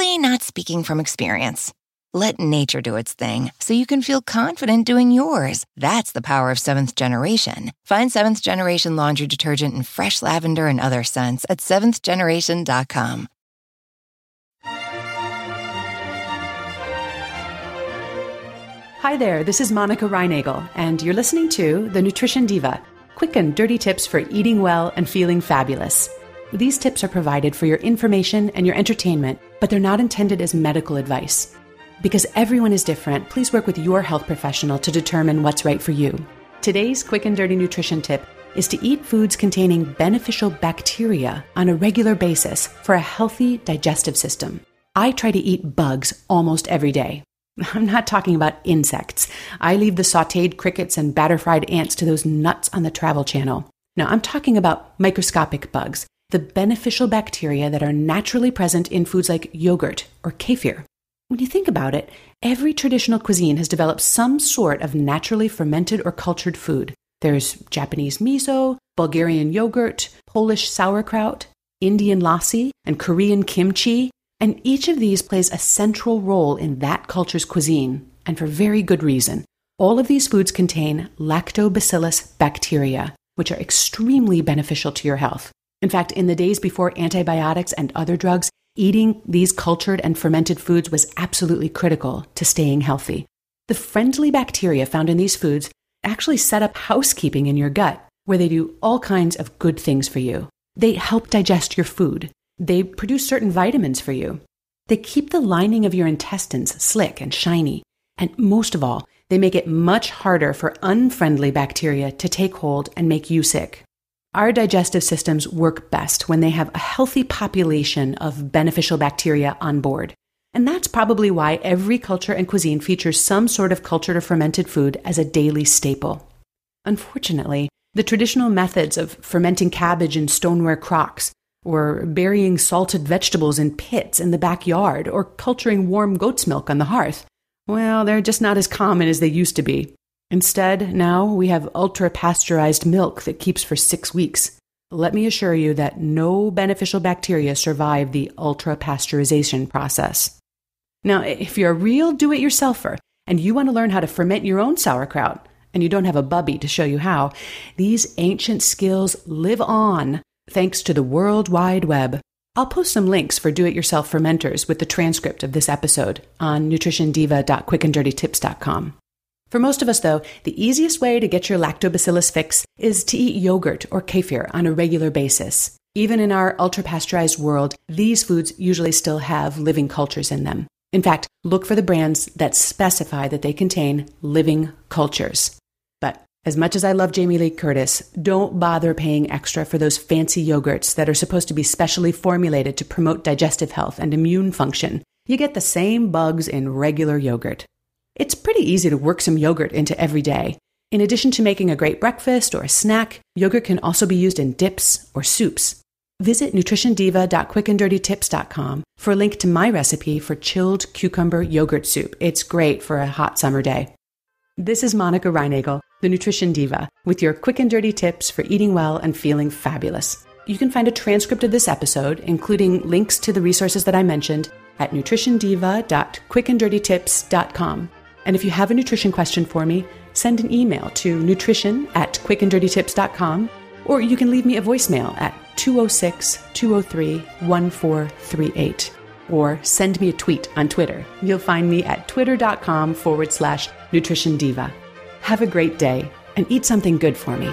totally not speaking from experience. Let nature do its thing so you can feel confident doing yours. That's the power of seventh generation. Find seventh generation laundry detergent in fresh lavender and other scents at seventhgeneration.com. Hi there, this is Monica Reinagel, and you're listening to The Nutrition Diva quick and dirty tips for eating well and feeling fabulous. These tips are provided for your information and your entertainment, but they're not intended as medical advice. Because everyone is different, please work with your health professional to determine what's right for you. Today's quick and dirty nutrition tip is to eat foods containing beneficial bacteria on a regular basis for a healthy digestive system. I try to eat bugs almost every day. I'm not talking about insects. I leave the sauteed crickets and batter fried ants to those nuts on the travel channel. Now, I'm talking about microscopic bugs, the beneficial bacteria that are naturally present in foods like yogurt or kefir. When you think about it, every traditional cuisine has developed some sort of naturally fermented or cultured food. There's Japanese miso, Bulgarian yogurt, Polish sauerkraut, Indian lassi, and Korean kimchi, and each of these plays a central role in that culture's cuisine, and for very good reason. All of these foods contain lactobacillus bacteria, which are extremely beneficial to your health. In fact, in the days before antibiotics and other drugs, eating these cultured and fermented foods was absolutely critical to staying healthy. The friendly bacteria found in these foods actually set up housekeeping in your gut, where they do all kinds of good things for you. They help digest your food. They produce certain vitamins for you. They keep the lining of your intestines slick and shiny. And most of all, they make it much harder for unfriendly bacteria to take hold and make you sick. Our digestive systems work best when they have a healthy population of beneficial bacteria on board. And that's probably why every culture and cuisine features some sort of cultured or fermented food as a daily staple. Unfortunately, the traditional methods of fermenting cabbage in stoneware crocks or burying salted vegetables in pits in the backyard, or culturing warm goat's milk on the hearth. Well, they're just not as common as they used to be. Instead, now we have ultra pasteurized milk that keeps for six weeks. Let me assure you that no beneficial bacteria survive the ultra pasteurization process. Now, if you're a real do it yourselfer and you want to learn how to ferment your own sauerkraut, and you don't have a bubby to show you how, these ancient skills live on thanks to the World Wide Web. I'll post some links for do it yourself fermenters with the transcript of this episode on nutritiondiva.quickanddirtytips.com. For most of us, though, the easiest way to get your lactobacillus fix is to eat yogurt or kefir on a regular basis. Even in our ultra pasteurized world, these foods usually still have living cultures in them. In fact, look for the brands that specify that they contain living cultures. But as much as I love Jamie Lee Curtis, don't bother paying extra for those fancy yogurts that are supposed to be specially formulated to promote digestive health and immune function. You get the same bugs in regular yogurt. It's pretty easy to work some yogurt into every day. In addition to making a great breakfast or a snack, yogurt can also be used in dips or soups. Visit nutritiondiva.quickanddirtytips.com for a link to my recipe for chilled cucumber yogurt soup. It's great for a hot summer day. This is Monica Reinagel, the Nutrition Diva, with your quick and dirty tips for eating well and feeling fabulous. You can find a transcript of this episode, including links to the resources that I mentioned, at nutritiondiva.quickanddirtytips.com. And if you have a nutrition question for me, send an email to nutrition at quickanddirtytips.com, or you can leave me a voicemail at 206 203 1438 or send me a tweet on Twitter. You'll find me at twitter.com forward slash nutrition diva. Have a great day and eat something good for me.